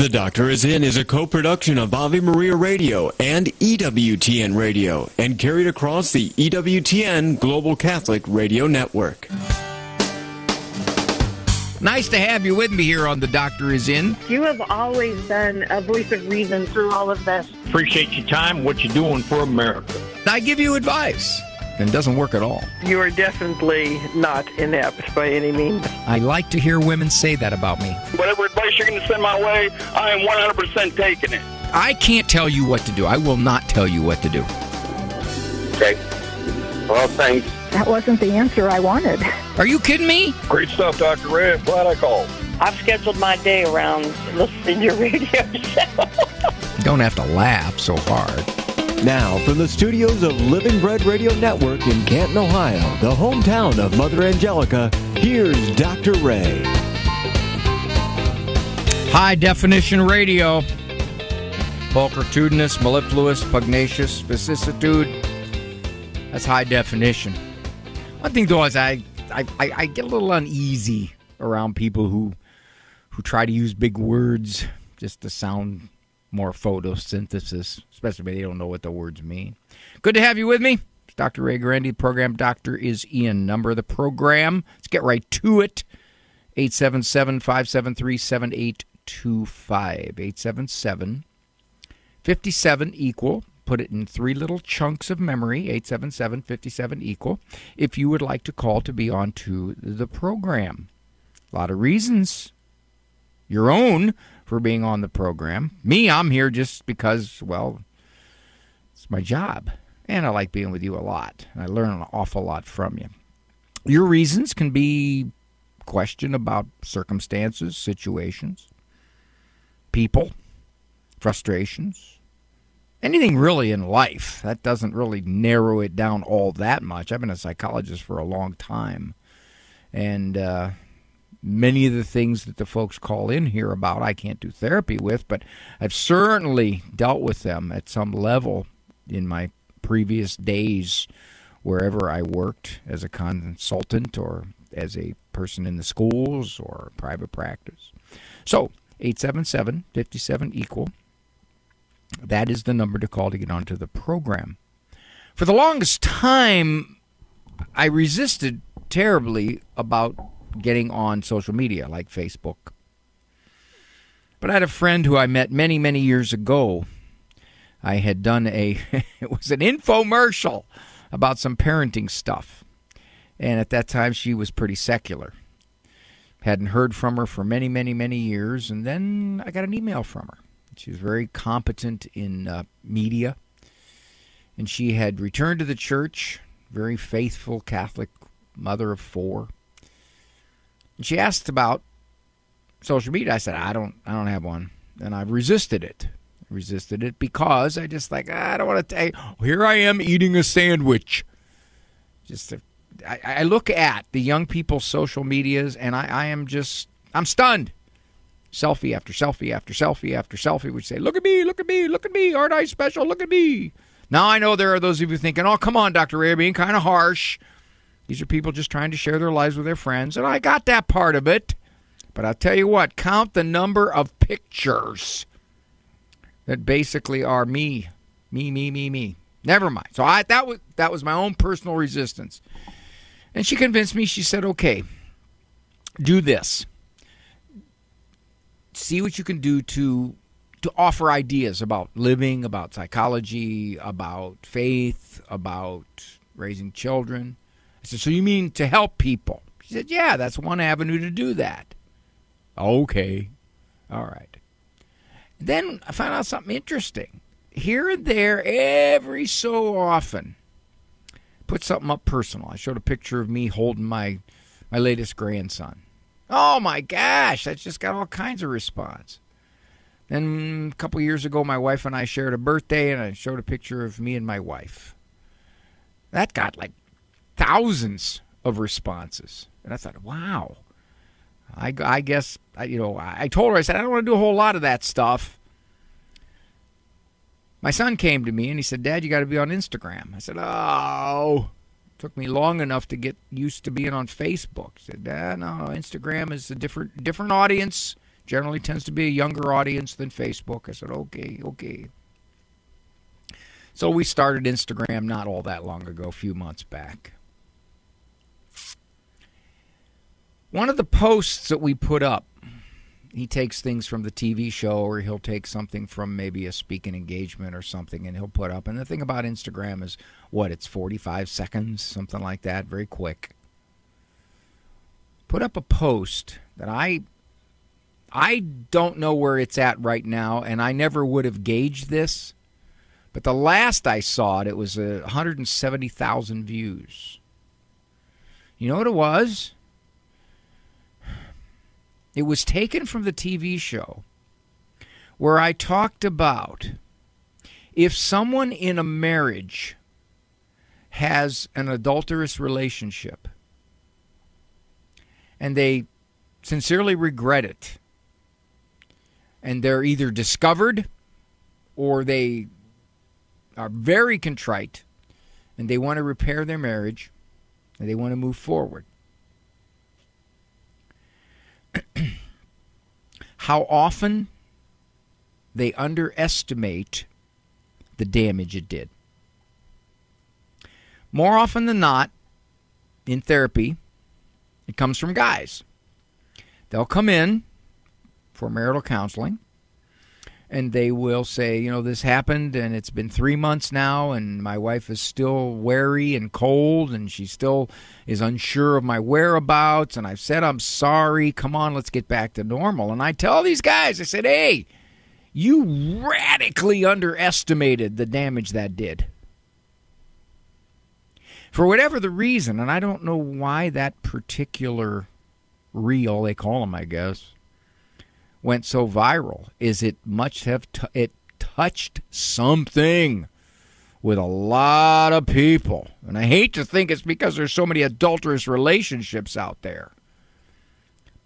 The Doctor is In is a co-production of Ave Maria Radio and EWTN Radio and carried across the EWTN Global Catholic Radio Network. Nice to have you with me here on The Doctor is In. You have always been a voice of reason through all of this. Appreciate your time, what you're doing for America. I give you advice and it doesn't work at all. You are definitely not inept by any means. I like to hear women say that about me. Whatever advice you're going to send my way, I am 100% taking it. I can't tell you what to do. I will not tell you what to do. Okay. Well, thanks. That wasn't the answer I wanted. Are you kidding me? Great stuff, Dr. Ray. I'm glad I called. I've scheduled my day around listening to your radio show. Don't have to laugh so hard. Now, from the studios of Living Bread Radio Network in Canton, Ohio, the hometown of Mother Angelica, here's Dr. Ray. High definition radio. Pulchritudinous, mellifluous, pugnacious, vicissitude. That's high definition. One thing though is I, I, I get a little uneasy around people who who try to use big words just to sound more photosynthesis, especially when they don't know what the words mean. Good to have you with me. It's Dr. Ray Guarendi. Program doctor is In. Number of the program. Let's get right to it. 877 573 7825. 877 57 equal. Put it in three little chunks of memory 877 57 equal. If you would like to call to be on to the program. A lot of reasons. Your own for being on the program. Me, I'm here just because, well, it's my job. And I like being with you a lot. I learn an awful lot from you. Your reasons can be question about circumstances, situations, people, frustrations, anything really in life. That doesn't really narrow it down all that much. I've been a psychologist for a long time. And uh, many of the things that the folks call in here about I can't do therapy with, but I've certainly dealt with them at some level in my previous days wherever I worked as a consultant or as a person in the schools or private practice. So, 877 57 equal. That is the number to call to get onto the program. For the longest time, I resisted terribly about getting on social media like Facebook. But I had a friend who I met many, many years ago. I had done a, it was an infomercial about some parenting stuff. And at that time, she was pretty secular. Hadn't heard from her for many, many, many years. And then I got an email from her. She was very competent in uh, media. And she had returned to the church, very faithful Catholic mother of four. She asked about social media. I said, I don't, I don't have one, and I've resisted it. Resisted it because I just like ah, I don't want to. Here I am eating a sandwich. Just, I, look at the young people's social medias, and I, I am just, I'm stunned. Selfie after selfie after selfie after selfie, which say, "Look at me, look at me, look at me, aren't I special? Look at me." Now I know there are those of you thinking, "Oh, come on, Doctor Ray, being kind of harsh." These are people just trying to share their lives with their friends, and I got that part of it. But I'll tell you what, count the number of pictures that basically are me, me, me, me, me. Never mind. So I that was that was my own personal resistance. And she convinced me. She said, "Okay, do this. See what you can do to to offer ideas about living, about psychology, about faith, about raising children." I said, So you mean to help people? She said, Yeah, that's one avenue to do that. Okay. All right. Then I found out something interesting. Here and there, every so often, put something up personal. I showed a picture of me holding my my latest grandson. Oh my gosh, that's just got all kinds of response. Then a couple years ago, my wife and I shared a birthday, and I showed a picture of me and my wife. That got like thousands of responses. And I thought, wow. I, I guess, you know, I told her, I said, I don't want to do a whole lot of that stuff. My son came to me and he said, Dad, you got to be on Instagram. I said, Oh, it took me long enough to get used to being on Facebook. He said, Dad, no, Instagram is a different different audience, Generally tends to be a younger audience than Facebook. I said, okay, okay. So we started Instagram not all that long ago, a few months back. One of the posts that we put up, he takes things from the TV show or he'll take something from maybe a speaking engagement or something and he'll put up. And the thing about Instagram is what? It's 45 seconds, something like that, very quick. Put up a post that I I don't know where it's at right now and I never would have gauged this. But the last I saw it, it was uh, 170,000 views. You know what it was? It was taken from the TV show where I talked about if someone in a marriage has an adulterous relationship and they sincerely regret it and they're either discovered or they are very contrite and they want to repair their marriage and they want to move forward how often they underestimate the damage it did. More often than not, in therapy, it comes from guys. They'll come in for marital counseling and they will say, you know, this happened and it's been three months now, and my wife is still wary and cold, and she still is unsure of my whereabouts. And I've said, I'm sorry. Come on, let's get back to normal. And I tell these guys, I said, hey, you radically underestimated the damage that did. For whatever the reason, and I don't know why that particular reel, they call them, I guess, went so viral is it much have t- it touched something with a lot of people. And I hate to think it's because there's so many adulterous relationships out there.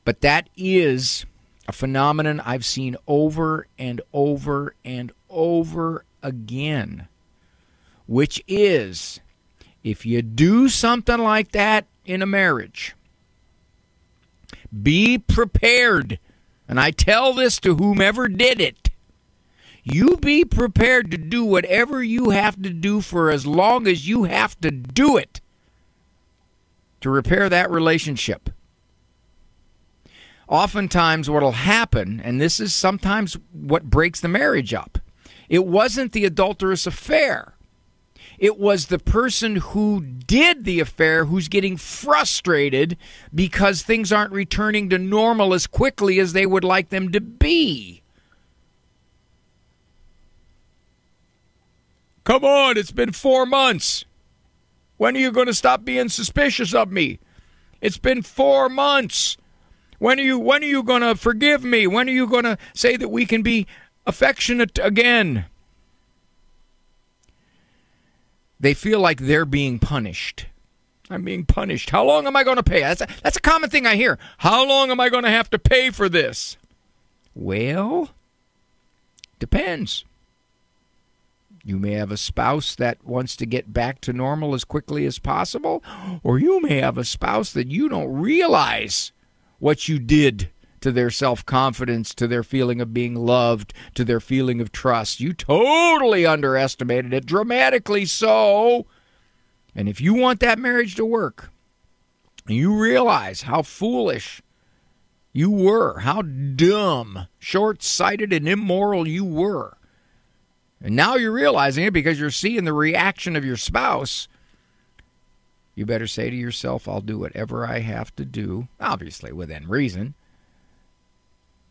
But that is a phenomenon I've seen over and over and over again, which is if you do something like that in a marriage, be prepared and I tell this to whomever did it. You be prepared to do whatever you have to do for as long as you have to do it to repair that relationship. Oftentimes, what will happen, and this is sometimes what breaks the marriage up, it wasn't the adulterous affair. It was the person who did the affair who's getting frustrated because things aren't returning to normal as quickly as they would like them to be. Come on, it's been four months. When are you going to stop being suspicious of me? It's been four months. When are you when are you going to forgive me? When are you going to say that we can be affectionate again? They feel like they're being punished. I'm being punished. How long am I going to pay? That's a, that's a common thing I hear. How long am I going to have to pay for this? Well, depends. You may have a spouse that wants to get back to normal as quickly as possible, or you may have a spouse that you don't realize what you did to their self confidence, to their feeling of being loved, to their feeling of trust. You totally underestimated it, dramatically so. And if you want that marriage to work, you realize how foolish you were, how dumb, short sighted, and immoral you were. And now you're realizing it because you're seeing the reaction of your spouse. You better say to yourself, I'll do whatever I have to do, obviously within reason,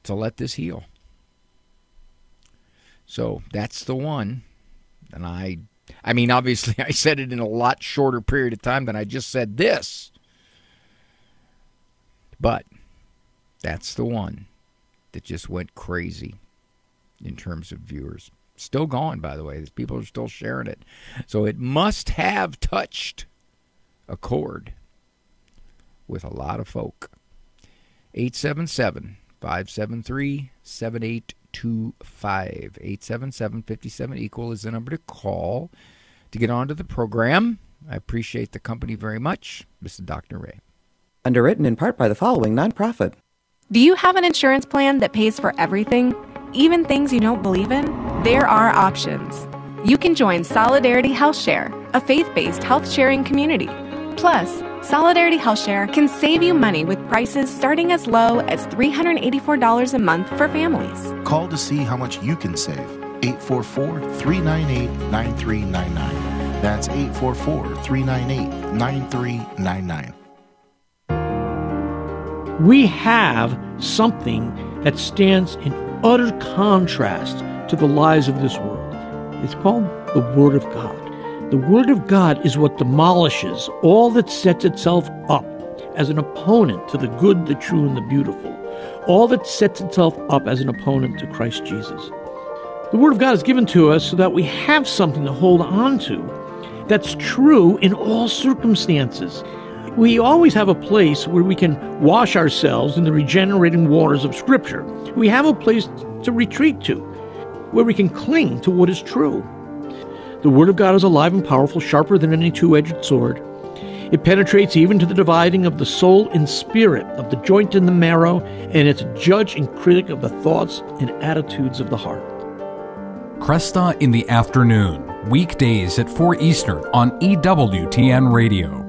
to let this heal. So that's the one. And I I mean obviously I said it in a lot shorter period of time than I just said this. But that's the one that just went crazy in terms of viewers. Still going, by the way. People are still sharing it. So it must have touched a chord with a lot of folk. 877 573 7825. 877 57 equal is the number to call to get onto the program. I appreciate the company very much. This is Dr. Ray. Underwritten in part by the following nonprofit Do you have an insurance plan that pays for everything, even things you don't believe in? There are options. You can join Solidarity Health Share, a faith based health sharing community. Plus, Solidarity Health Share can save you money with prices starting as low as $384 a month for families. Call to see how much you can save. 844 398 9399. That's 844 398 9399. We have something that stands in utter contrast to the lies of this world. It's called the Word of God. The Word of God is what demolishes all that sets itself up as an opponent to the good, the true, and the beautiful, all that sets itself up as an opponent to Christ Jesus. The Word of God is given to us so that we have something to hold on to that's true in all circumstances. We always have a place where we can wash ourselves in the regenerating waters of Scripture. We have a place to retreat to, where we can cling to what is true. The Word of God is alive and powerful, sharper than any two edged sword. It penetrates even to the dividing of the soul and spirit, of the joint and the marrow, and it's a judge and critic of the thoughts and attitudes of the heart. Kresta in the afternoon, weekdays at 4 Eastern on EWTN Radio.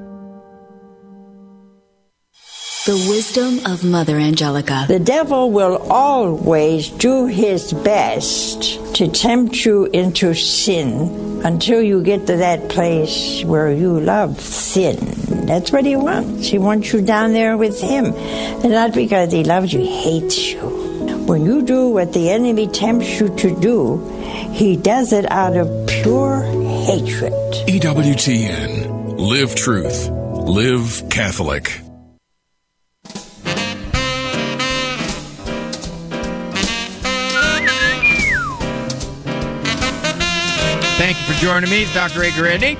The wisdom of Mother Angelica. The devil will always do his best to tempt you into sin until you get to that place where you love sin. That's what he wants. He wants you down there with him. And not because he loves you, he hates you. When you do what the enemy tempts you to do, he does it out of pure hatred. EWTN. Live truth. Live Catholic. You for joining me. It's Dr. Ray.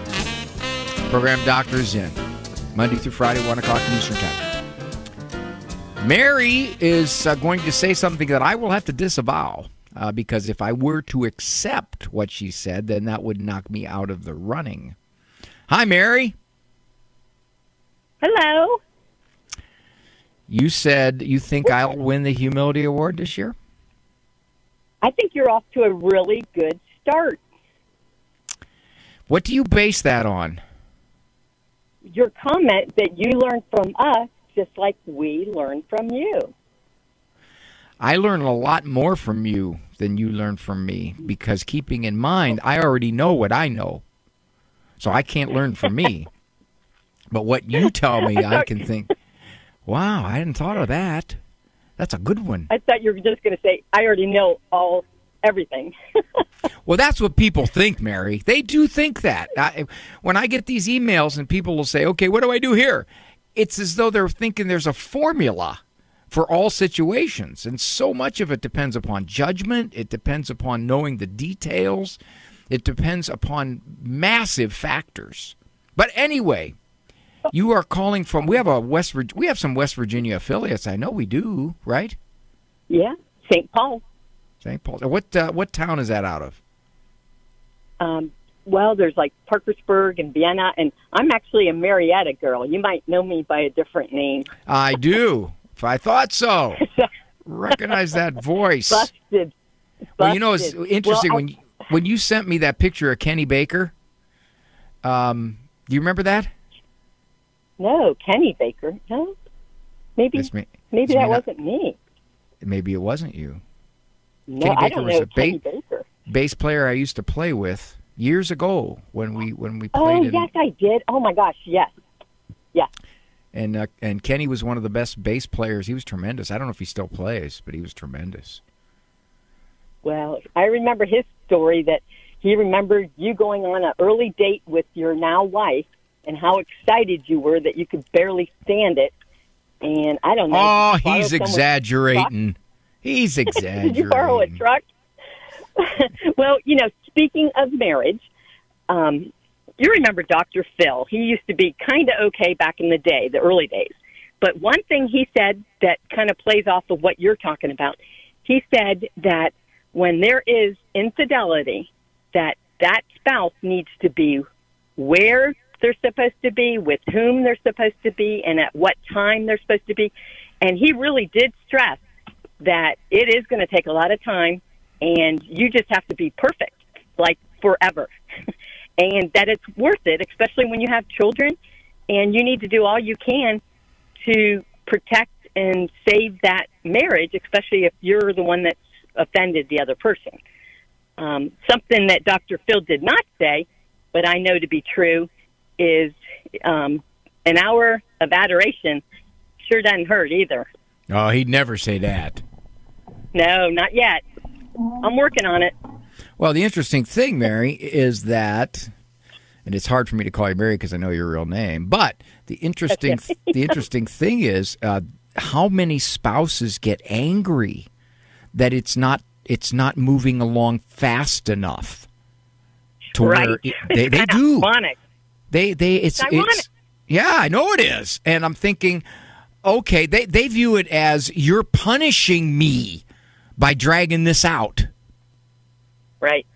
Program Doctors In. Monday through Friday, 1 o'clock Eastern Time. Mary is uh, going to say something that I will have to disavow uh, because if I were to accept what she said, then that would knock me out of the running. Hi, Mary. Hello. You said you think I'll win the Humility Award this year? I think you're off to a really good start. What do you base that on? Your comment that you learn from us just like we learn from you. I learn a lot more from you than you learn from me because keeping in mind, I already know what I know. So I can't learn from me. but what you tell me, I can think, wow, I hadn't thought of that. That's a good one. I thought you were just going to say, I already know all everything. well, that's what people think, Mary. They do think that. I, when I get these emails and people will say, okay, what do I do here? It's as though they're thinking there's a formula for all situations. And so much of it depends upon judgment, it depends upon knowing the details, it depends upon massive factors. But anyway, you are calling from we have a West we have some West Virginia affiliates. I know we do, right? Yeah, St. Paul. St. Paul. What uh, what town is that out of? Um, well, there's like Parkersburg and Vienna, and I'm actually a Marietta girl. You might know me by a different name. I do. If I thought so, recognize that voice. Busted. Busted. Well, you know, it's interesting well, when you, when you sent me that picture of Kenny Baker. Um, do you remember that? No, Kenny Baker. No, maybe maybe that me wasn't me. Maybe it wasn't you. No, Kenny I Baker don't was know a Kenny ba- Baker. bass player I used to play with years ago when we when we played. Oh in, yes, I did. Oh my gosh, yes, yes. And uh, and Kenny was one of the best bass players. He was tremendous. I don't know if he still plays, but he was tremendous. Well, I remember his story that he remembered you going on an early date with your now wife and how excited you were that you could barely stand it. And I don't know. Oh, did you borrow he's exaggerating. He's exaggerating. did you borrow a truck? well, you know, speaking of marriage, um, you remember Dr. Phil. He used to be kind of okay back in the day, the early days. But one thing he said that kind of plays off of what you're talking about, he said that when there is infidelity, that that spouse needs to be where they're supposed to be, with whom they're supposed to be, and at what time they're supposed to be. And he really did stress that it is going to take a lot of time and you just have to be perfect, like forever. and that it's worth it, especially when you have children and you need to do all you can to protect and save that marriage, especially if you're the one that's offended the other person. Um, something that Dr. Phil did not say, but I know to be true, is um, an hour of adoration sure doesn't hurt either. Oh, he'd never say that. No, not yet. I'm working on it. Well, the interesting thing, Mary, is that, and it's hard for me to call you Mary because I know your real name. But the interesting, the interesting thing is uh, how many spouses get angry that it's not it's not moving along fast enough to right. where it, they, they do. Ironic. They they it's It's it's, yeah, I know it is. And I'm thinking, okay, they they view it as you're punishing me by dragging this out. Right.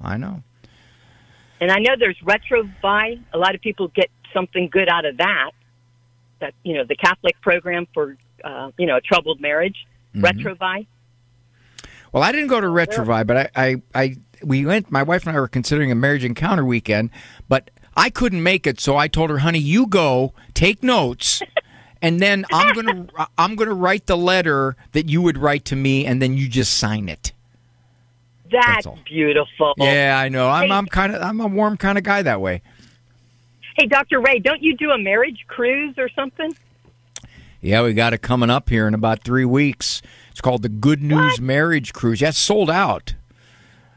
I know. And I know there's retro buy. A lot of people get something good out of that. That you know, the Catholic program for uh, you know a troubled marriage. Mhm. Retrouvaille. Well, I didn't go to Retrouvaille, but I, I, I, we went. My wife and I were considering a marriage encounter weekend, but I couldn't make it, so I told her, "Honey, you go, take notes, and then I'm gonna, I'm gonna write the letter that you would write to me, and then you just sign it." That's, beautiful. Yeah, I know. I'm, Hey. I'm kind of, I'm a warm kind of guy that way. Hey, Dr. Ray, don't you do a marriage cruise or something? Yeah, we got it coming up here in about three weeks. It's called the Good News Marriage Cruise. Yeah, it's sold out.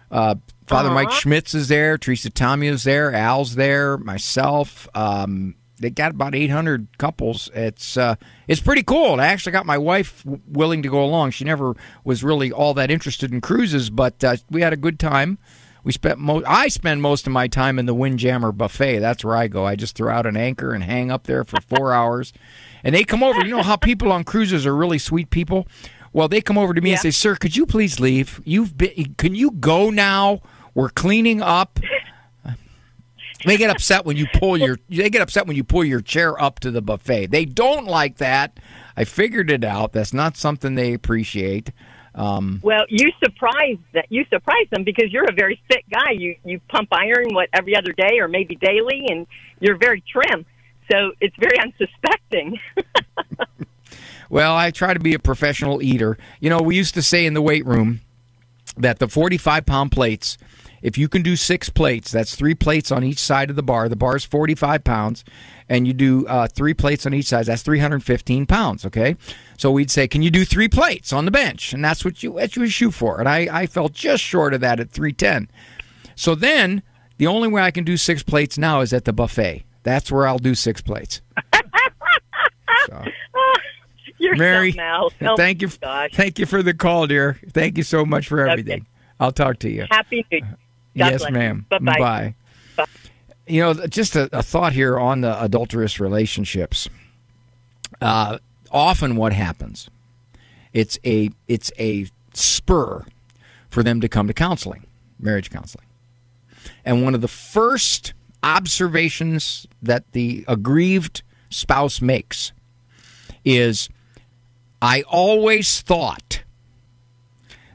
Uh, Father Mike Schmitz is there. Teresa Tomeo's there. Al's there. Myself. Um, they got about 800 couples. It's uh, it's pretty cool. I actually got my wife w- willing to go along. She never was really all that interested in cruises, but uh, we had a good time. We spent mo- I spend most of my time in the Windjammer buffet. That's where I go. I just throw out an anchor and hang up there for four hours, and they come over. You know how people on cruises are really sweet people. Well, they come over to me and say, "Sir, could you please leave? You've been. Can you go now? We're cleaning up." They get upset when you pull your. They get upset when you pull your chair up to the buffet. They don't like that. I figured it out. That's not something they appreciate. Um, Well, you surprise that you surprised them because you're a very fit guy. You you pump iron what every other day or maybe daily, and you're very trim. So it's very unsuspecting. Well, I try to be a professional eater. You know, we used to say in the weight room that the 45 pound plates, if you can do six plates, that's three plates on each side of the bar. The bar is 45 pounds, and you do uh, three plates on each side. That's 315 pounds, okay? So we'd say, can you do three plates on the bench? And that's what you, what you shoot for. And I, I fell just short of that at 310. So then, the only way I can do six plates now is at the buffet. That's where I'll do six plates. you're Mary, else. Oh, thank you, Gosh. thank you for the call, dear. Thank you so much for everything. I'll talk to you. Happy New God yes, bless. ma'am. Bye-bye. Bye. You know, just a, a thought here on the adulterous relationships. Uh, often, what happens? It's a it's a spur for them to come to counseling, marriage counseling. And one of the first observations that the aggrieved spouse makes is I always thought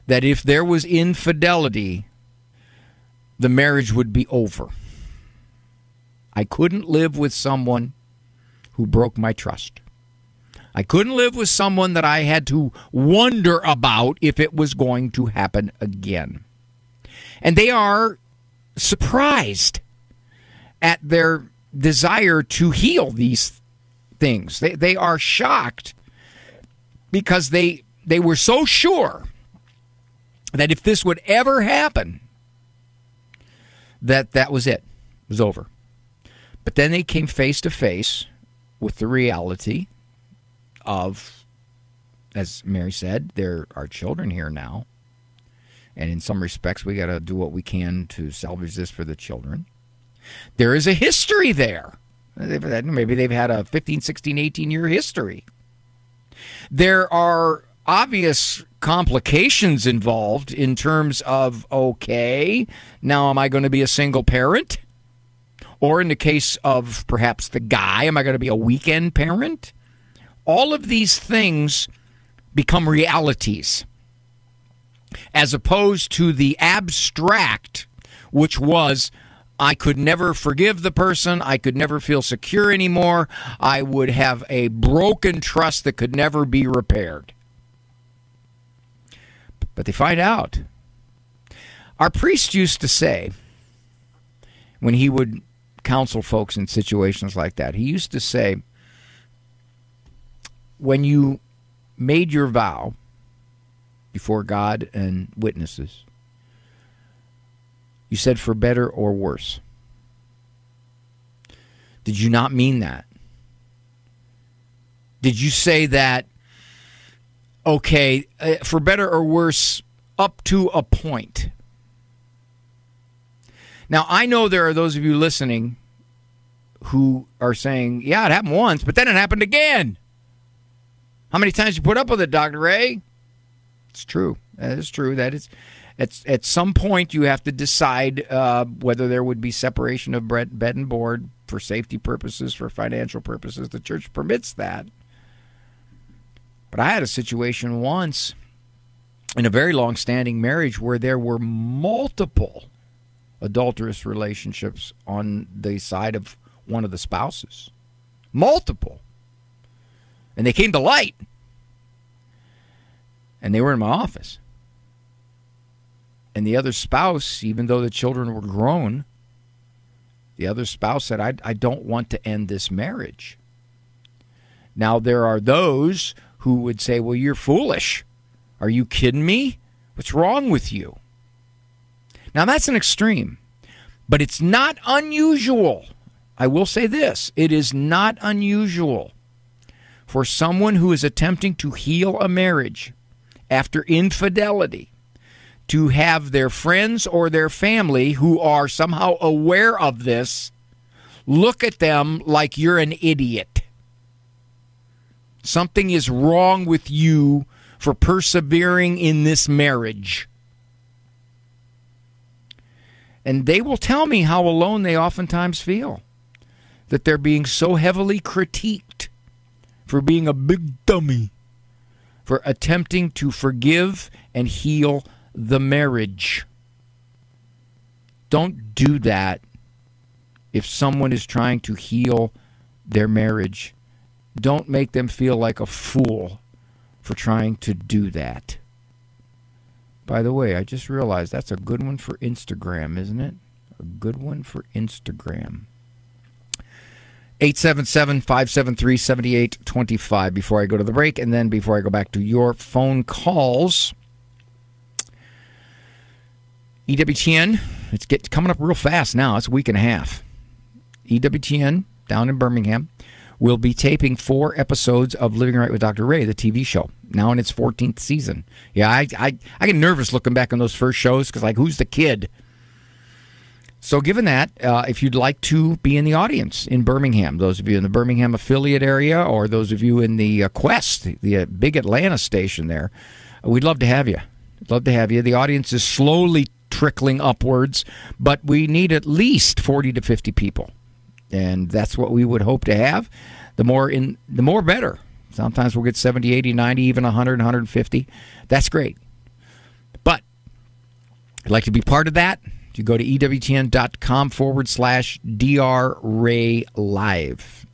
that if there was infidelity, the marriage would be over. I couldn't live with someone who broke my trust. I couldn't live with someone that I had to wonder about if it was going to happen again. And they are surprised at their desire to heal these things. They, they are shocked because they they were so sure that if this would ever happen, that that was it. It was over. But then they came face to face with the reality of, as Mary said, there are children here now. And in some respects, we got to do what we can to salvage this for the children. There is a history there. Maybe they've had a 15, 16, 18 year history. There are obvious complications involved in terms of okay, now am I going to be a single parent? Or in the case of perhaps the guy, am I going to be a weekend parent? all of these things become realities as opposed to the abstract, which was I could never forgive the person. I could never feel secure anymore. I would have a broken trust that could never be repaired. But they find out. Our priest used to say, when he would counsel folks in situations like that, he used to say, when you made your vow before God and witnesses, you said for better or worse. Did you not mean that? Did you say that, okay, uh, for better or worse, up to a point? Now, I know there are those of you listening who are saying, yeah, it happened once, but then it happened again. How many times you put up with it, Dr. Ray? It's true. That is true. That is at, at some point you have to decide uh, whether there would be separation of bed and board for safety purposes, for financial purposes. The church permits that. But I had a situation once in a very long standing marriage where there were multiple adulterous relationships on the side of one of the spouses. Multiple. And they came to light. And they were in my office. And the other spouse, even though the children were grown, the other spouse said, I, I don't want to end this marriage. Now, there are those who would say, Well, you're foolish. Are you kidding me? What's wrong with you? Now, that's an extreme, but it's not unusual. I will say this it is not unusual for someone who is attempting to heal a marriage after infidelity to have their friends or their family who are somehow aware of this look at them like you're an idiot. Something is wrong with you for persevering in this marriage. And they will tell me how alone they oftentimes feel. That they're being so heavily critiqued for being a big dummy, for attempting to forgive and heal the marriage. Don't do that if someone is trying to heal their marriage. Don't make them feel like a fool for trying to do that. By the way, I just realized that's a good one for Instagram, isn't it? A good one for Instagram. 877 573 7825 before I go to the break, and then before I go back to your phone calls. EWTN, it's get, coming up real fast now. It's a week and a half. EWTN down in Birmingham will be taping four episodes of Living Right with Dr. Ray, the TV show, now in its 14th season. Yeah, I, I, I get nervous looking back on those first shows because, like, who's the kid? So, given that, uh, if you'd like to be in the audience in Birmingham, those of you in the Birmingham affiliate area or those of you in the uh, Quest, the, uh, big Atlanta station there, we'd love to have you. Love to have you. The audience is slowly trickling upwards, but we need at least 40 to 50 people. And that's what we would hope to have. The more in the more better. Sometimes we'll get 70, 80, 90, even 100, 150. That's great. But you'd like to be part of that, you go to EWTN.com forward slash DR Ray Live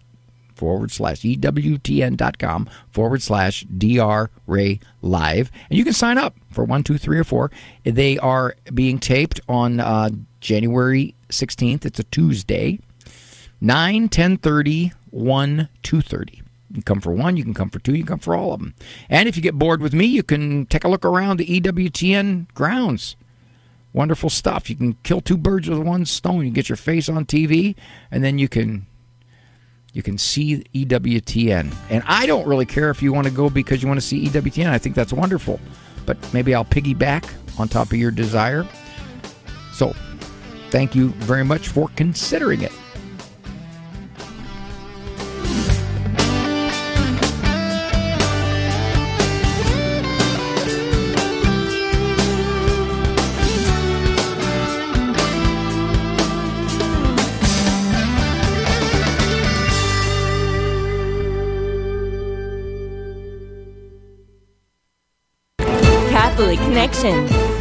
forward slash EWTN.com forward slash DR Ray Live. And you can sign up for one, two, three, or four. They are being taped on uh, January 16th. It's a Tuesday. 9, 10 30, 1, 2 30. You can come for one, you can come for two, you can come for all of them. And if you get bored with me, you can take a look around the EWTN grounds. Wonderful stuff. You can kill two birds with one stone. You get your face on TV, and then you can you can see EWTN. And I don't really care if you want to go because you want to see EWTN. I think that's wonderful. But maybe I'll piggyback on top of your desire. So, thank you very much for considering it.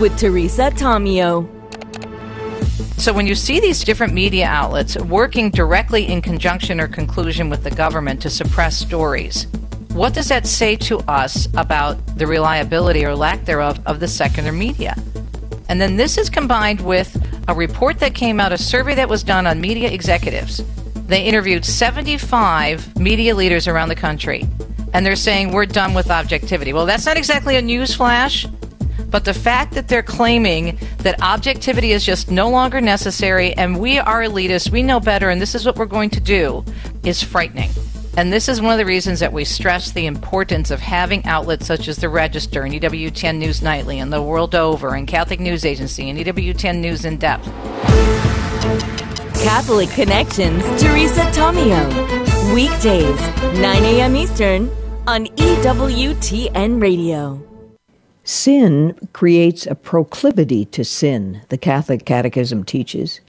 With Teresa Tomeo. So, when you see these different media outlets working directly in conjunction or conclusion with the government to suppress stories, what does that say to us about the reliability or lack thereof of the secular media? And then this is combined with a report that came out, a survey that was done on media executives. They interviewed 75 media leaders around the country, and they're saying we're done with objectivity. Well, that's not exactly a news flash, but the fact that they're claiming that objectivity is just no longer necessary and we are elitists, we know better, and this is what we're going to do is frightening. And this is one of the reasons that we stress the importance of having outlets such as the Register and EWTN News Nightly and the World Over and Catholic News Agency and EWTN News in Depth. Catholic Connections, Teresa Tomeo. Weekdays, 9 a.m. Eastern on EWTN Radio. Sin creates a proclivity to sin, the Catholic Catechism teaches.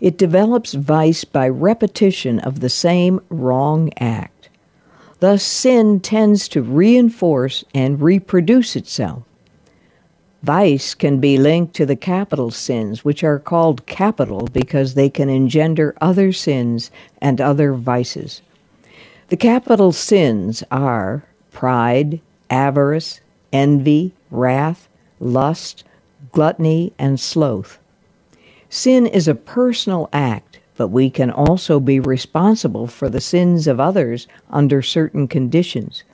It develops vice by repetition of the same wrong act. Thus, sin tends to reinforce and reproduce itself. Vice can be linked to the capital sins, which are called capital because they can engender other sins and other vices. The capital sins are pride, avarice, envy, wrath, lust, gluttony, and sloth. Sin is a personal act, but we can also be responsible for the sins of others under certain conditions.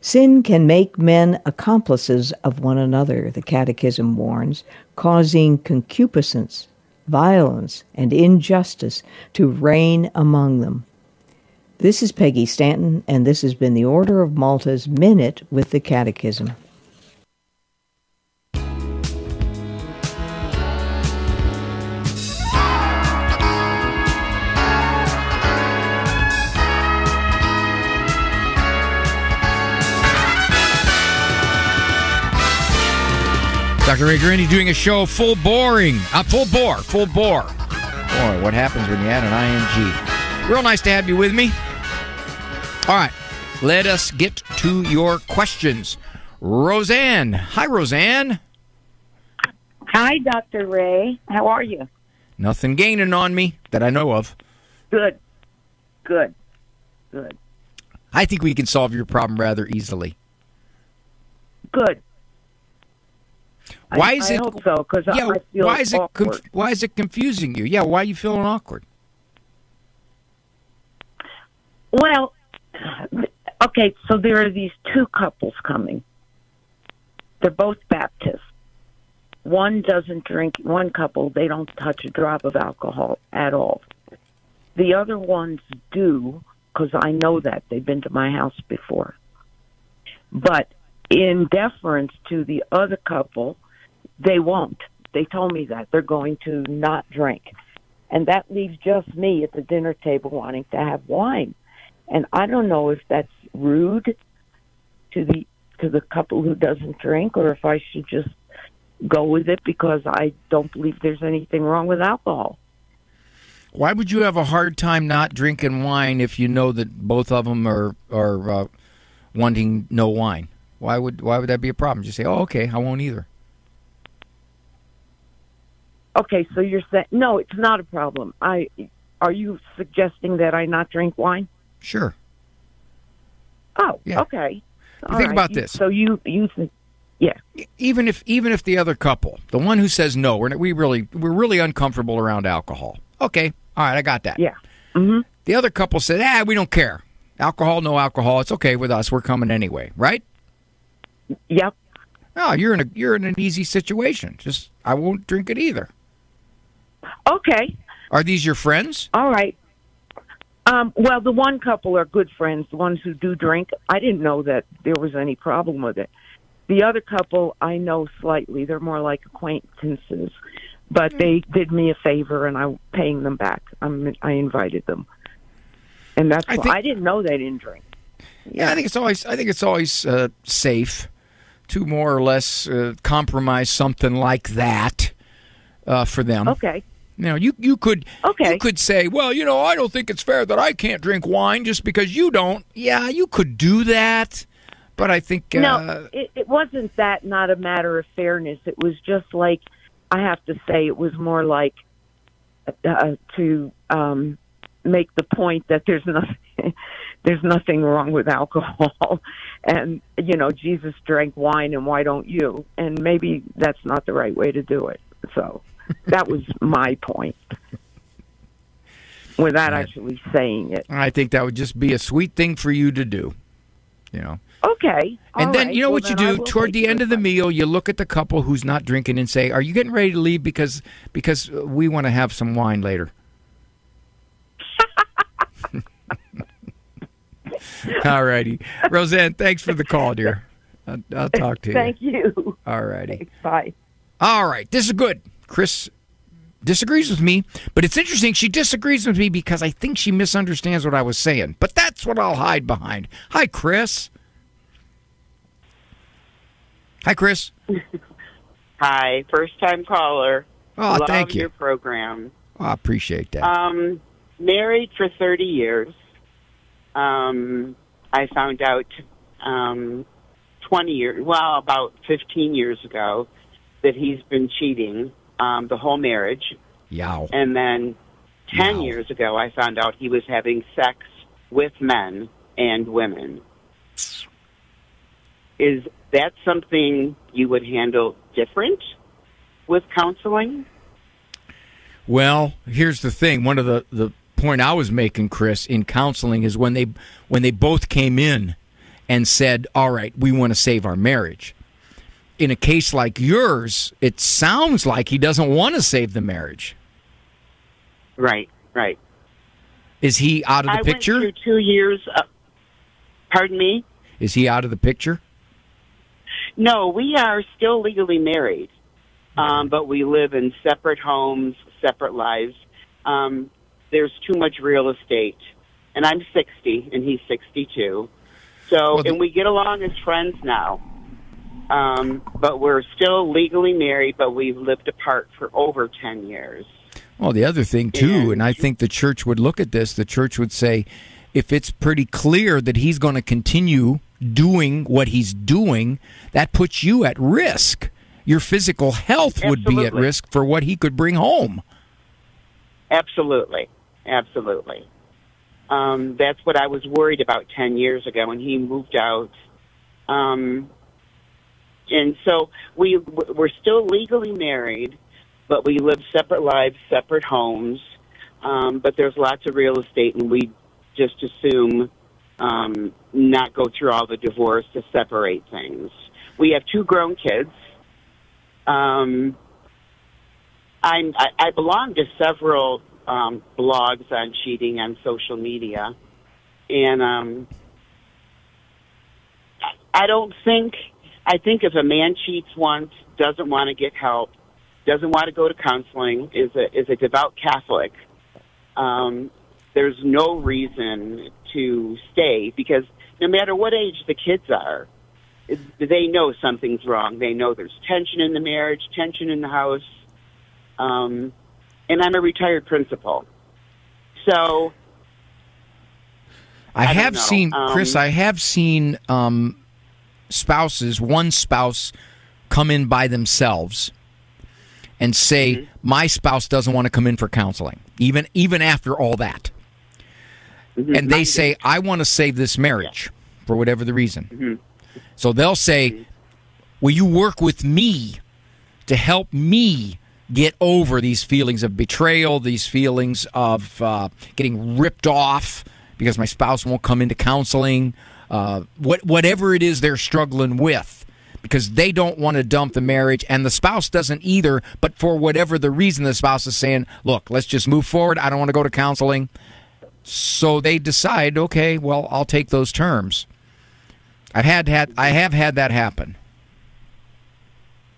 Sin can make men accomplices of one another, the Catechism warns, causing concupiscence, violence, and injustice to reign among them. This is Peggy Stanton, and this has been the Order of Malta's Minute with the Catechism. Dr. Ray Guarendi doing a show full boring, uh, full bore, full bore. Boy, what happens when you add an ing? Real nice to have you with me. All right, let us get to your questions. Roseanne. Hi, Roseanne. Hi, Dr. Ray. How are you? Nothing gaining on me that I know of. Good. Good. Good. I think we can solve your problem rather easily. Good. Why I, is I it? hope so because yeah, I feel why is it? Conf- why is it confusing you? Yeah, why are you feeling awkward? Well, okay, so there are these two couples coming. They're both Baptists. One doesn't drink, one couple, they don't touch a drop of alcohol at all. The other ones do, because I know that. They've been to my house before. But in deference to the other couple, they won't. They told me that. They're going to not drink. And that leaves just me at the dinner table wanting to have wine. And I don't know if that's rude to the to the couple who doesn't drink or if I should just go with it because I don't believe there's anything wrong with alcohol. Why would you have a hard time not drinking wine if you know that both of them are are uh, wanting no wine? Why would why would that be a problem? Just say, "Oh, okay, I won't either." Okay, so you're saying no, it's not a problem. I are you suggesting that I not drink wine? Sure. Oh, Yeah. okay. All think right. about this. So you you think yeah. Even if even if the other couple, the one who says no, we're we really we're really uncomfortable around alcohol. Okay, all right, I got that. Yeah. Mm-hmm. The other couple said, "Ah, we don't care. Alcohol, no alcohol. It's okay with us. We're coming anyway, right?" Yep. Oh, you're in a you're in an easy situation. Just I won't drink it either. Okay. Are these your friends? All right. Um, well, the one couple are good friends. The ones who do drink, I didn't know that there was any problem with it. The other couple, I know slightly. They're more like acquaintances, but they did me a favor, and I'm paying them back. I'm, I invited them, and that's I why think- I didn't know they didn't drink. Yeah, I think it's always I think it's always uh, safe to more or less uh, compromise something like that uh, for them. Okay. Know, you you could okay. you could say, well, you know, I don't think it's fair that I can't drink wine just because you don't. Yeah, you could do that, But I think uh, no, it, it wasn't that. Not a matter of fairness. It was just like I have to say, it was more like uh, to um, make the point that there's nothing. there's nothing wrong with alcohol and you know jesus drank wine and why don't you and maybe that's not the right way to do it so that was my point without actually saying it I think that would just be a sweet thing for you to do. You know. okay And then right. you know Well, what you do toward the end of the meal. You look at the couple who's not drinking and say, "Are you getting ready to leave because because we want to have some wine later?" All righty, Roseanne. Thanks for the call, dear. I'll, I'll talk to you. Thank you. All righty. Bye. All right, this is good. Chris disagrees with me, but it's interesting. She disagrees with me because I think she misunderstands what I was saying. But that's what I'll hide behind. Hi, Chris. Hi, Chris. Hi, first time caller. Oh, Love thank you. your program. Oh, I appreciate that. Um, married for 30 years. Um, I found out um, 20 years, well, about 15 years ago, that he's been cheating um, the whole marriage. Yow. And then 10 years ago, I found out he was having sex with men and women. Is that something you would handle different with counseling? Well, here's the thing. One of the the point I was making, Chris, in counseling is when they when they both came in and said, "All right, we want to save our marriage." In a case like yours, it sounds like he doesn't want to save the marriage. Right, right. Is he out of the I picture? went through two years. Pardon me? Is he out of the picture? No, we are still legally married, um, but we live in separate homes, separate lives. Um, there's too much real estate, and I'm 60 and he's 62. So, and we get along as friends now. Um, but we're still legally married, but we've lived apart for over 10 years. Well, the other thing too, and I think the church would look at this. The church would say, if it's pretty clear that he's going to continue doing what he's doing, that puts you at risk. Your physical health would be at risk for what he could bring home. Absolutely, absolutely. Um, that's what I was worried about ten years ago when he moved out. Um, and so we we're still legally married, but we live separate lives, separate homes. Um, but there's lots of real estate, and we just assume um, not go through all the divorce to separate things. We have two grown kids. Um, I'm, I, I belong to several um, blogs on cheating on social media, and um, I don't think. I think if a man cheats once, doesn't want to get help, doesn't want to go to counseling, is a is a devout Catholic. Um, there's no reason to stay because no matter what age the kids are, they know something's wrong. They know there's tension in the marriage, tension in the house. Um, and I'm a retired principal. So I, I have seen, Um, Chris. I have seen um, spouses, one spouse, come in by themselves and say, Mm-hmm. "My spouse doesn't want to come in for counseling, even even after all that." Mm-hmm. And they say, "I want to save this marriage for whatever the reason." Mm-hmm. So they'll say, "Will you work with me to help me get over these feelings of betrayal, these feelings of uh, getting ripped off because my spouse won't come into counseling, uh, what, whatever it is they're struggling with." Because they don't want to dump the marriage, and the spouse doesn't either. But for whatever the reason, the spouse is saying, "Look, let's just move forward. I don't want to go to counseling." So they decide, okay, well, I'll take those terms. I've had had I have had that happen.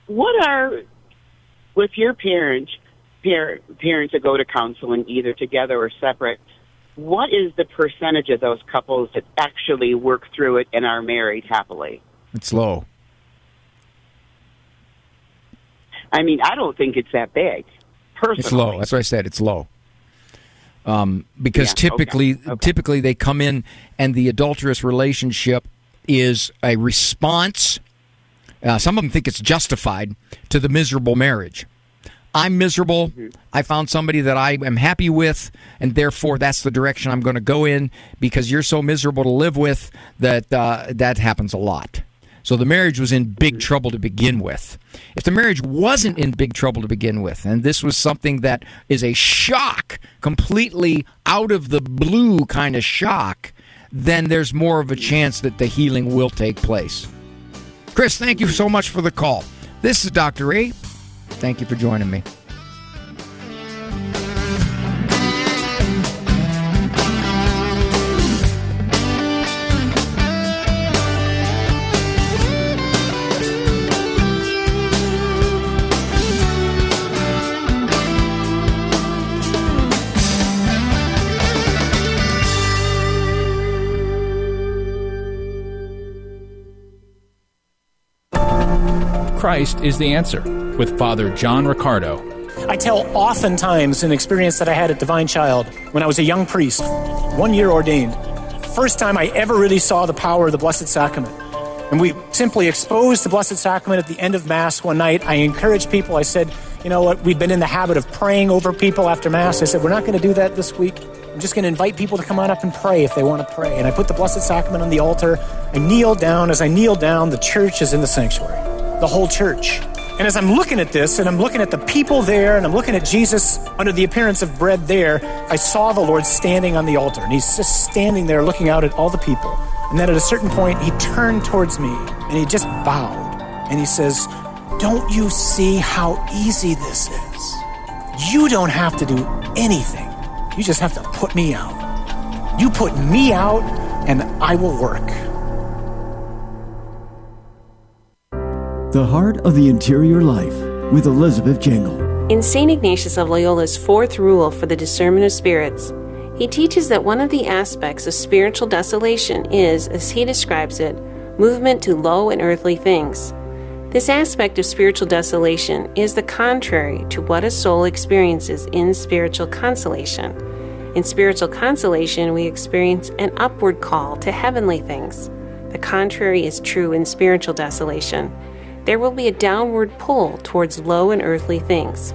what are with your parents parent, parents that go to counseling either together or separate what is the percentage of those couples that actually work through it and are married happily It's low. i mean i don't think it's that big personally It's low. That's what I said. It's low. Um, because Yeah, okay, typically, typically they come in and the adulterous relationship is a response. Uh, some of them think it's justified to the miserable marriage. I'm miserable. I found somebody that I am happy with, and therefore that's the direction I'm going to go in because you're so miserable to live with that uh, that happens a lot. So the marriage was in big trouble to begin with. If the marriage wasn't in big trouble to begin with, and this was something that is a shock, completely out of the blue kind of shock, then there's more of a chance that the healing will take place. Chris, thank you so much for the call. This is Dr. Ray. Thank you for joining me. Christ is the answer with Father John Riccardo. I tell oftentimes an experience that I had at Divine Child when I was a young priest, one year ordained. First time I ever really saw the power of the Blessed Sacrament. And we simply exposed the Blessed Sacrament at the end of Mass one night. I encouraged people. I said, you know what, we've been in the habit of praying over people after Mass. I said, we're not going to do that this week. I'm just going to invite people to come on up and pray if they want to pray. And I put the Blessed Sacrament on the altar. I kneel down. As I kneel down, the church is in the sanctuary, the whole church. And as I'm looking at this and I'm looking at the people there and I'm looking at Jesus under the appearance of bread there, I saw the Lord standing on the altar and he's just standing there looking out at all the people. And then at a certain point, he turned towards me and he just bowed and he says, Don't you see how easy this is? You don't have to do anything. You just have to put me out. You put me out and I will work. The Heart of the Interior Life with Elizabeth Jingle. In St. Ignatius of Loyola's fourth rule for the discernment of spirits, he teaches that one of the aspects of spiritual desolation is, as he describes it, movement to low and earthly things. This aspect of spiritual desolation is the contrary to what a soul experiences in spiritual consolation. In spiritual consolation, we experience an upward call to heavenly things. The contrary is true in spiritual desolation there will be a downward pull towards low and earthly things.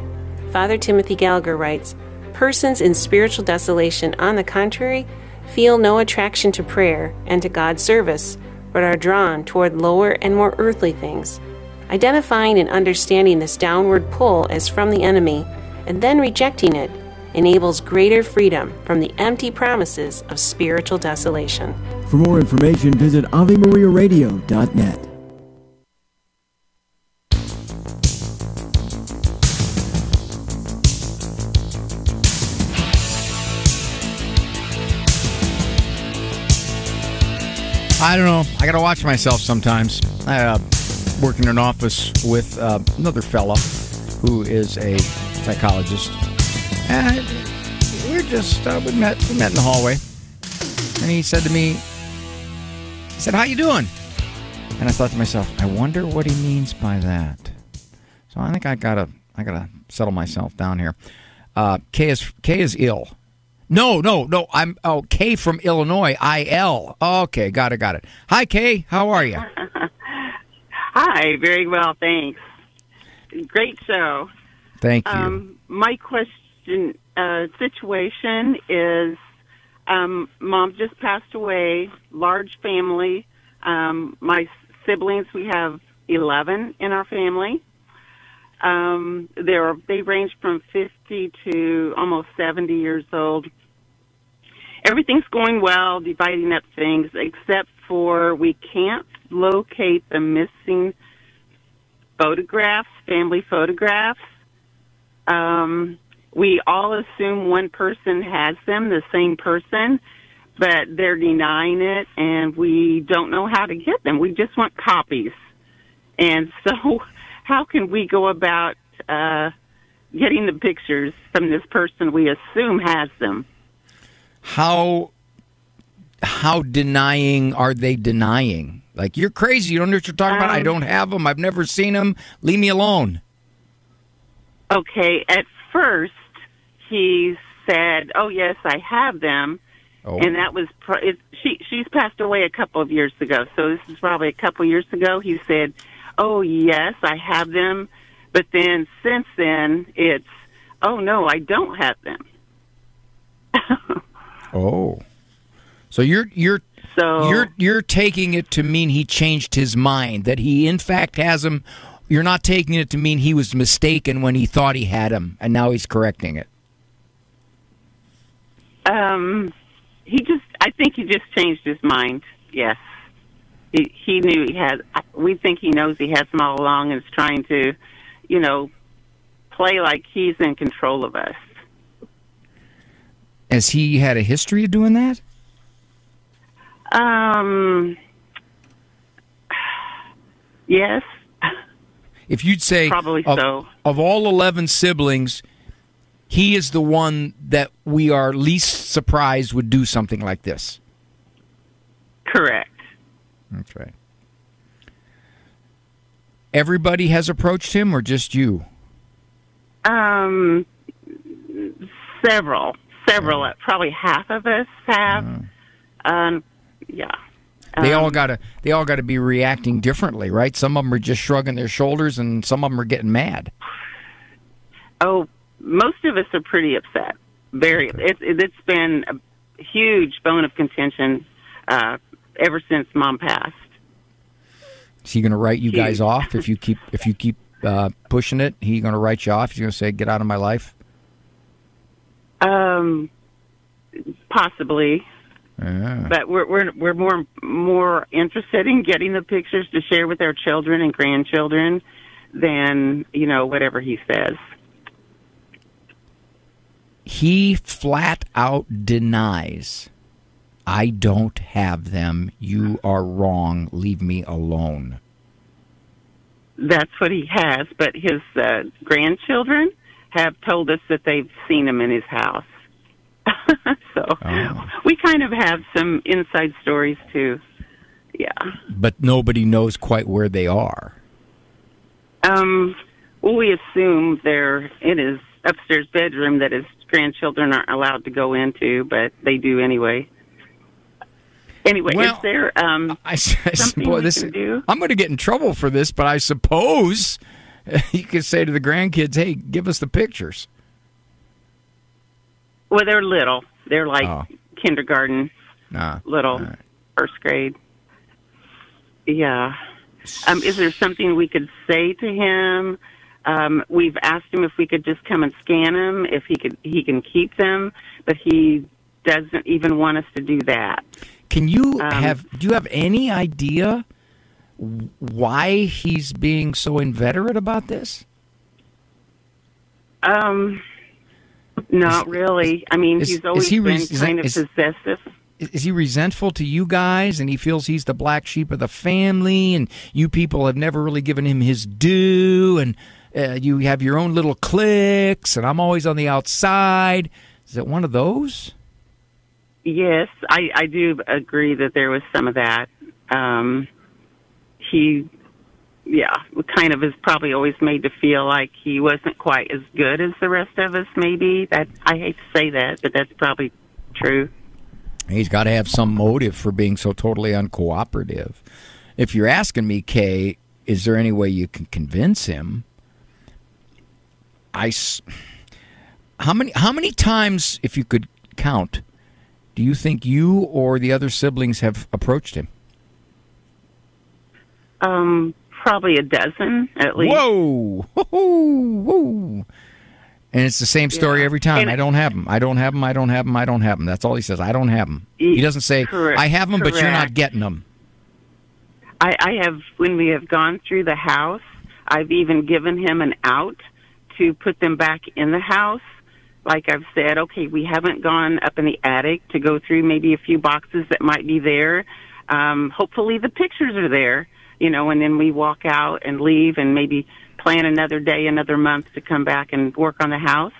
Father Timothy Gallagher writes Persons in spiritual desolation, on the contrary, feel no attraction to prayer and to God's service, but are drawn toward lower and more earthly things. Identifying and understanding this downward pull as from the enemy and then rejecting it enables greater freedom from the empty promises of spiritual desolation. For more information, visit AveMariaRadio.net. I don't know. I got to watch myself sometimes. I uh, work in an office with uh, another fella who is a psychologist, and we're just uh, we met we met in the hallway, and he said to me, he said, "How you doing?" And I thought to myself, I wonder what he means by that. So I think I gotta I gotta settle myself down here. Uh, K is K is ill. No, no, no. I'm oh Kay from Illinois. I L. Okay, got it, got it. Hi, Kay. How are you? Hi, very well, thanks. Great show. Thank you. Um, my question uh, situation is, um, mom just passed away. Large family. Um, my siblings, we have eleven in our family. Um, they're they range from fifty to almost seventy years old everything's going well, dividing up things, except for we can't locate the missing photographs, family photographs. Um, we all assume one person has them, the same person, but they're denying it, and we don't know how to get them. We just want copies. And so, how can we go about uh, getting the pictures from this person we assume has them? how how denying are they denying? Like you're crazy. You don't know what you're talking um, about. I um, don't have them. I've never seen them. Leave me alone. Okay. At first, he said, "Oh yes, I have them," Oh. and that was pro- it, she. She's passed away a couple of years ago, so this is probably a couple of years ago. He said, "Oh yes, I have them," but then since then, it's, "Oh no, I don't have them." Oh. So you're you're So- you're you're taking it to mean he changed his mind that he in fact has them. You're not taking it to mean he was mistaken when he thought he had them, and now he's correcting it. Um, he just, I think he just changed his mind. Yes. He, he knew he had, we think he knows he has them all along and is trying to, you know, play like he's in control of us. Has he had a history of doing that? Um, yes. If you'd say Probably of, so. of all 11 siblings, he is the one that we are least surprised would do something like this. Correct. That's right. Everybody has approached him or just you? Um, several, several, uh, probably half of us have. Um, yeah. They Um, all got to they all got to be reacting differently, right? Some of them are just shrugging their shoulders and some of them are getting mad. Oh, most of us are pretty upset. Very. It's it's been a huge bone of contention uh, ever since Mom passed. Is he going to write you guys off if you keep if you keep uh, pushing it? He going to write you off? He's going to say, "Get out of my life." Um, possibly, Yeah. but we're we're we're more more interested in getting the pictures to share with our children and grandchildren than you know whatever he says. He flat out denies. I don't have them. You are wrong. Leave me alone. That's what he has, but his uh, grandchildren have told us that they've seen him in his house. so we kind of have some inside stories too. Yeah. But nobody knows quite where they are. Um, well, we assume they're in his upstairs bedroom that his grandchildren aren't allowed to go into, but they do anyway. Anyway, Well, is there um, something Boy, this, can do? I'm going to get in trouble for this, but I suppose you could say to the grandkids, "Hey, give us the pictures." Well, they're little. They're like Oh. kindergarten, Nah. little, first grade. Yeah. Um, is there something we could say to him? Um, we've asked him if we could just come and scan them, if he could, he can keep them, but he doesn't even want us to do that. Can you Um, have? Do you have any idea why he's being so inveterate about this? Um, not really. I mean, is- he's is always he been kind of is- possessive. Is is he resentful to you guys, and he feels he's the black sheep of the family, and you people have never really given him his due, and uh, you have your own little cliques, and I'm always on the outside. Is it one of those? Yes, I, I do agree that there was some of that. Um, he, yeah, kind of is probably always made to feel like he wasn't quite as good as the rest of us. Maybe that I hate to say that, but that's probably true. He's got to have some motive for being so totally uncooperative. If you're asking me, Kay, is there any way you can convince him? I how many how many times, if you could count, do you think you or the other siblings have approached him? Um, probably a dozen at least. Whoa, whoa, whoa! And it's the same story every time. And- I don't have them. I don't have them. I don't have them. I don't have them. That's all he says. I don't have them. He doesn't say Correct. I have them, but you're not getting them. I, I have, when we have gone through the house, I've even given him an out to put them back in the house. Like I've said, okay, we haven't gone up in the attic to go through maybe a few boxes that might be there. Um, hopefully the pictures are there, you know, and then we walk out and leave and maybe plan another day, another month to come back and work on the house.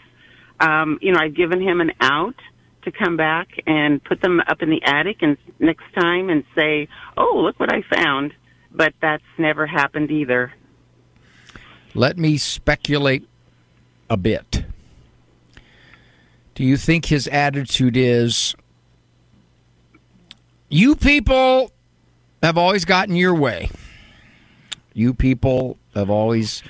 Um, you know, I've given him an out to come back and put them up in the attic and next time and say, "Oh, look what I found." But that's never happened either. Let me speculate a bit. Do you think his attitude is you people have always gotten your way. You people have always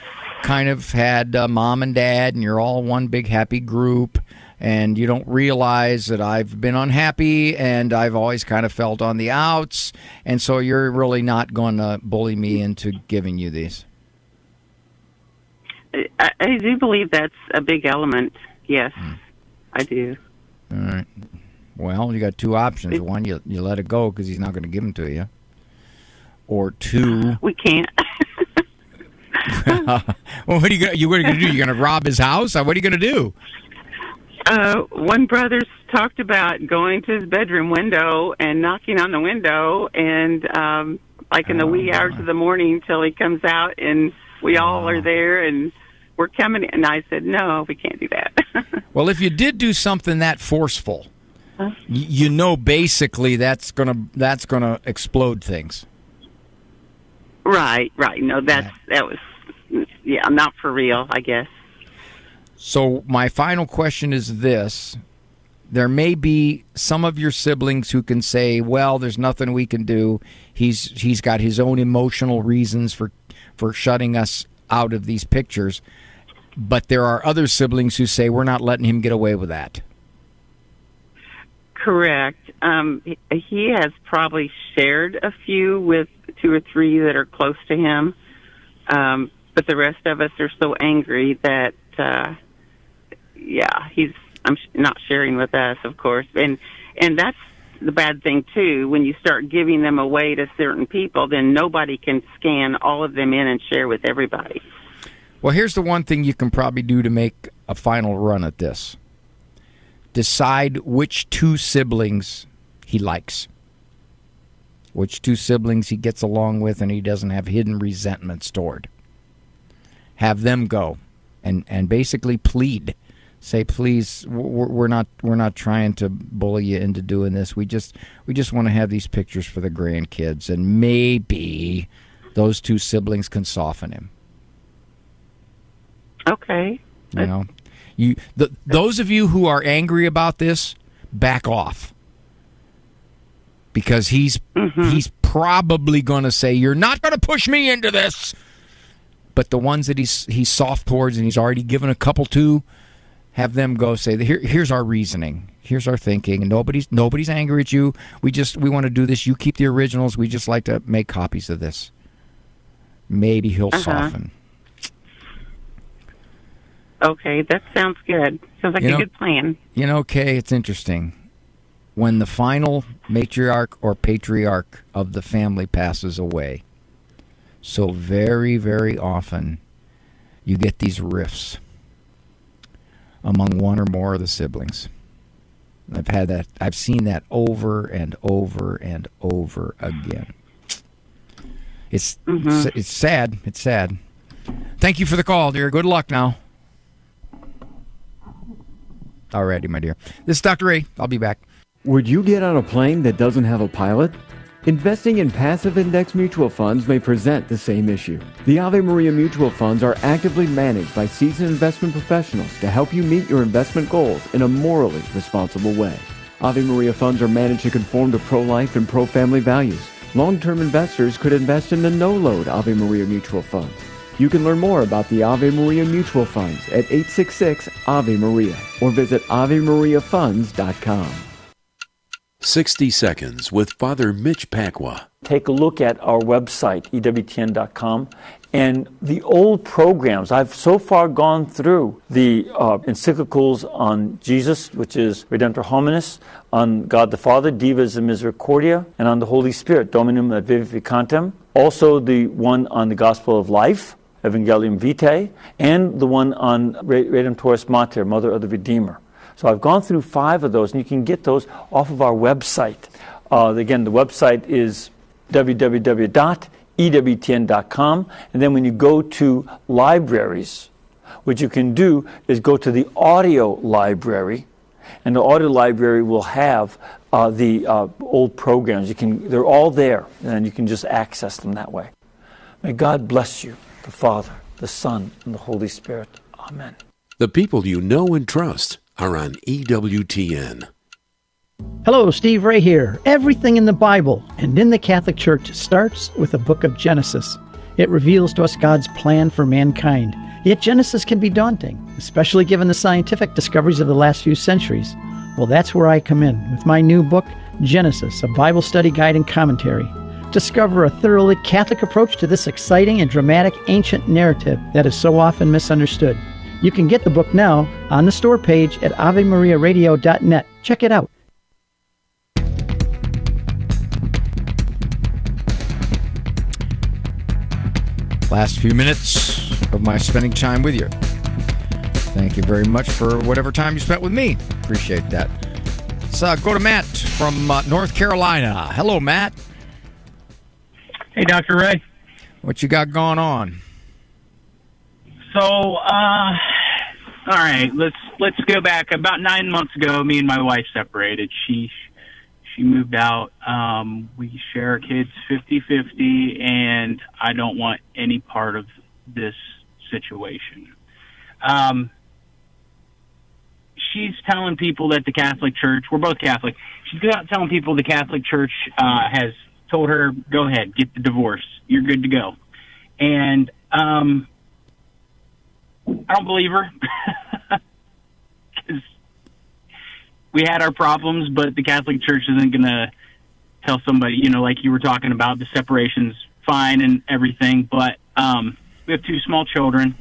kind of had uh, mom and dad, and you're all one big happy group. And you don't realize that I've been unhappy and I've always kind of felt on the outs. And so you're really not going to bully me into giving you these. I, I do believe that's a big element. Yes, I do. All right. Well, you got two options. One, you you let it go because he's not going to give them to you. Or two, We can't. well, what are you going? You what are you to do? You're going to rob his house? What are you going to do? Uh, one brother's talked about going to his bedroom window and knocking on the window, and um, like in the wee hours of the morning till he comes out, and we all are there, and we're coming. In. And I said, no, we can't do that. Well, if you did do something that forceful, y- you know, basically that's gonna that's gonna explode things. right, right. No, that's that was yeah, not for real. I guess. So my final question is this: There may be some of your siblings who can say, "Well, there's nothing we can do. He's he's got his own emotional reasons for for shutting us out of these pictures." But there are other siblings who say, "We're not letting him get away with that." Correct. Um, he, has probably shared a few with two or three that are close to him, um, but the rest of us are so angry that, uh, yeah, he's. I'm not sharing with us, of course, and and that's the bad thing too. When you start giving them away to certain people, then nobody can scan all of them in and share with everybody. Well, here's the one thing you can probably do to make a final run at this. Decide which two siblings he likes. Which two siblings he gets along with and he doesn't have hidden resentment stored. Have them go and and basically plead. Say please we're not we're not trying to bully you into doing this. We just we just want to have these pictures for the grandkids and maybe those two siblings can soften him. Okay. You know, you the, those of you who are angry about this, back off. Because he's he's probably going to say you're not going to push me into this. But the ones that he's he's soft towards and he's already given a couple to, have them go say Here, here's our reasoning. Here's our thinking. And nobody's nobody's angry at you. We just we want to do this. You keep the originals. We just like to make copies of this. Maybe he'll Uh-huh. soften. Okay, that sounds good. Sounds like You a know- good plan. You know, Kay, it's interesting. When the final matriarch or patriarch of the family passes away, so very, very often you get these rifts among one or more of the siblings. I've had that, I've seen that over and over and over again. It's, it's, it's sad. It's sad. Thank you for the call, dear. Good luck now. Alrighty, my dear. This is Dr. Ray. I'll be back. Would you get on a plane that doesn't have a pilot? Investing in passive index mutual funds may present the same issue. The Ave Maria mutual funds are actively managed by seasoned investment professionals to help you meet your investment goals in a morally responsible way. Ave Maria funds are managed to conform to pro-life and pro-family values. Long-term investors could invest in the no-load Ave Maria mutual funds. You can learn more about the Ave Maria mutual funds at 866 Ave Maria or visit AveMariaFunds.com. 60 Seconds with Father Mitch Pacwa. take a look at our website, EWTN.com, and the old programs. I've so far gone through the uh, encyclicals on Jesus, which is Redemptor Hominis, on God the Father, Dives in Misericordia, and on the Holy Spirit, Dominum et Vivificantem. Also, the one on the Gospel of Life, Evangelium Vitae, and the one on Re- Redemptoris Mater, Mother of the Redeemer. So I've gone through five of those, and you can get those off of our website. Uh, again, the website is www.ewtn.com. And then when you go to libraries, what you can do is go to the audio library, and the audio library will have uh, the uh, old programs. You can, they're all there, and you can just access them that way. May God bless you, the Father, the Son, and the Holy Spirit. Amen. The people you know and trust are on EWTN. Hello, Steve Ray here. Everything in the Bible and in the Catholic Church starts with the book of Genesis. It reveals to us God's plan for mankind. Yet Genesis can be daunting, especially given the scientific discoveries of the last few centuries. Well, that's where I come in with my new book, Genesis, a Bible study guide and commentary. Discover a thoroughly Catholic approach to this exciting and dramatic ancient narrative that is so often misunderstood. You can get the book now on the store page at AveMariaRadio.net. Check it out. Last few minutes of my spending time with you. Thank you very much for whatever time you spent with me. Appreciate that. Uh, go to Matt from uh, North Carolina. Hello, Matt. Hey, Dr. Ray. What you got going on? So, uh, all right, let's let's go back. About nine months ago, me and my wife separated. She she moved out. Um, we share our kids 50-50, and I don't want any part of this situation. Um, she's telling people that the Catholic Church, we're both Catholic, she's going out telling people the Catholic Church uh, has told her, go ahead, get the divorce. You're good to go. And um, I don't believe her. Because we had our problems, but the Catholic Church isn't going to tell somebody, you know, like you were talking about, the separation's fine and everything. But um, we have two small children,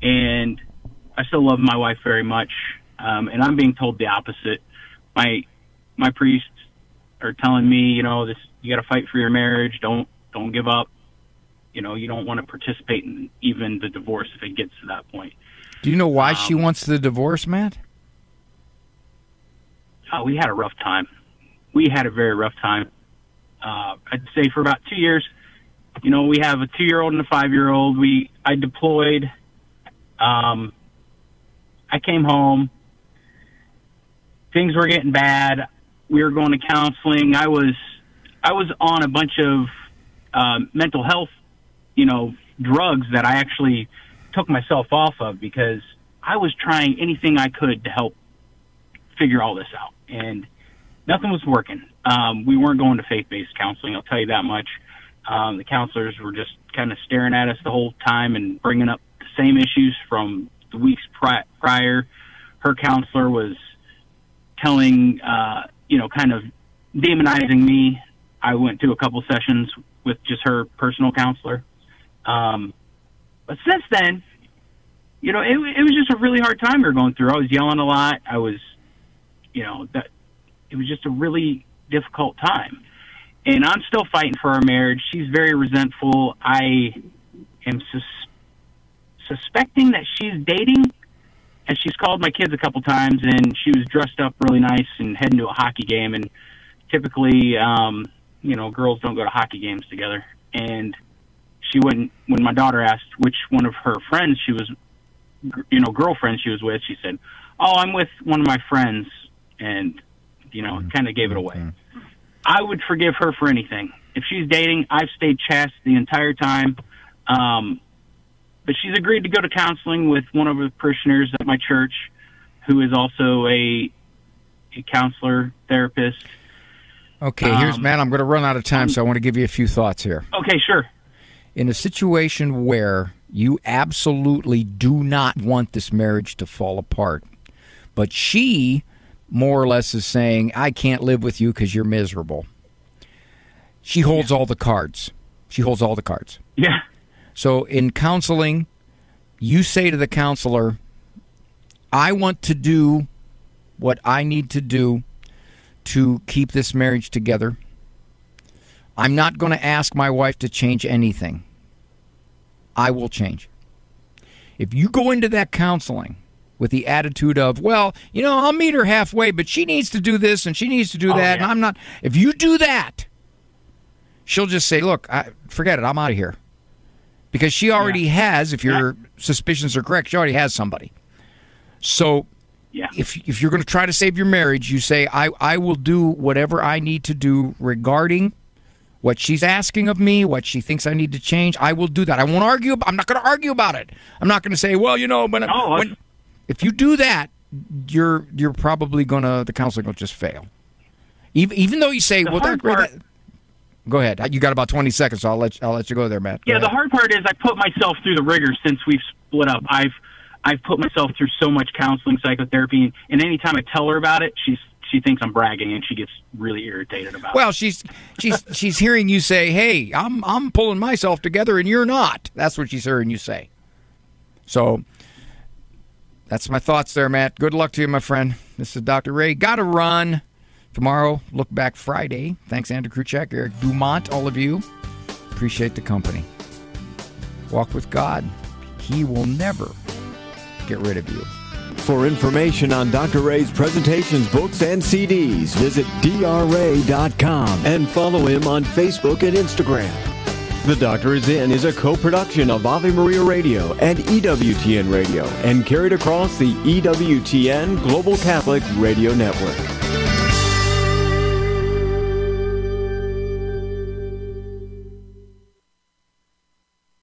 and I still love my wife very much. Um, and I'm being told the opposite. My my priests are telling me, you know, this you got to fight for your marriage. Don't don't give up. You know, you don't want to participate in even the divorce if it gets to that point. Do you know why um, she wants the divorce, Matt? Uh, we had a rough time. We had a very rough time. Uh, I'd say for about two years. You know, we have a two-year-old and a five-year-old. We I deployed. Um, I came home. Things were getting bad. We were going to counseling. I was I was on a bunch of uh, mental health, you know, drugs that I actually took myself off of because I was trying anything I could to help figure all this out, and nothing was working. Um, we weren't going to faith-based counseling. I'll tell you that much. Um, the counselors were just kind of staring at us the whole time and bringing up the same issues from the weeks pri- prior. Her counselor was telling, uh, you know, kind of demonizing me I went to a couple sessions with just her personal counselor. Um, but since then, you know, it, it was just a really hard time we were going through. I was yelling a lot. I was, you know, that it was just a really difficult time. And I'm still fighting for our marriage. She's very resentful. I am sus- suspecting that she's dating. And she's called my kids a couple times, and she was dressed up really nice and heading to a hockey game. And typically, um, you know, girls don't go to hockey games together. And she wouldn't, when my daughter asked which one of her friends she was, you know, girlfriend she was with, she said, Oh, I'm with one of my friends. And, you know, mm-hmm. kind of gave it away. Mm-hmm. I would forgive her for anything. If she's dating, I've stayed chaste the entire time. Um, but she's agreed to go to counseling with one of the parishioners at my church who is also a, a counselor, therapist Okay, here's um, Matt. I'm going to run out of time, so I want to give you a few thoughts here. Okay, sure. In a situation where you absolutely do not want this marriage to fall apart, but she more or less is saying, I can't live with you because you're miserable. She holds yeah. all the cards. She holds all the cards. Yeah. So in counseling, you say to the counselor, I want to do what I need to do to keep this marriage together. I'm not going to ask my wife to change anything. I will change. If you go into that counseling with the attitude of, well, you know, I'll meet her halfway, but she needs to do this and she needs to do oh, that, yeah. and I'm not. If you do that, she'll just say, look, I, forget it, I'm out of here. Because she already yeah. has, if your yeah. suspicions are correct, she already has somebody. So yeah. If if you're going to try to save your marriage, you say I I will do whatever I need to do regarding what she's asking of me, what she thinks I need to change. I will do that. I won't argue. I'm not going to argue about it. I'm not going to say, well, you know, but no, when, if you do that, you're you're probably going to the counseling will just fail. Even, even though you say, The well, that, part- that- go ahead. You got about 20 seconds, so I'll let, I'll let you go there, Matt. Go Yeah, the hard part is I put myself through the rigor since we've split up. I've I've put myself through so much counseling, psychotherapy, and, and anytime I tell her about it, she's she thinks I'm bragging and she gets really irritated about it. Well, she's she's she's hearing you say, "Hey, I'm I'm pulling myself together, and you're not." That's what she's hearing you say. So that's my thoughts there, Matt. Good luck to you, my friend. This is Dr. Ray. Got to run tomorrow. Look back Friday. Thanks, Andrew Kruchek, Eric Dumont, all of you. Appreciate the company. Walk with God. He will never get rid of you. For information on Dr. Ray's presentations, books, and CDs, visit drray.com and follow him on Facebook and Instagram. The Doctor is In is a co-production of Ave Maria Radio and EWTN Radio and carried across the EWTN Global Catholic Radio Network.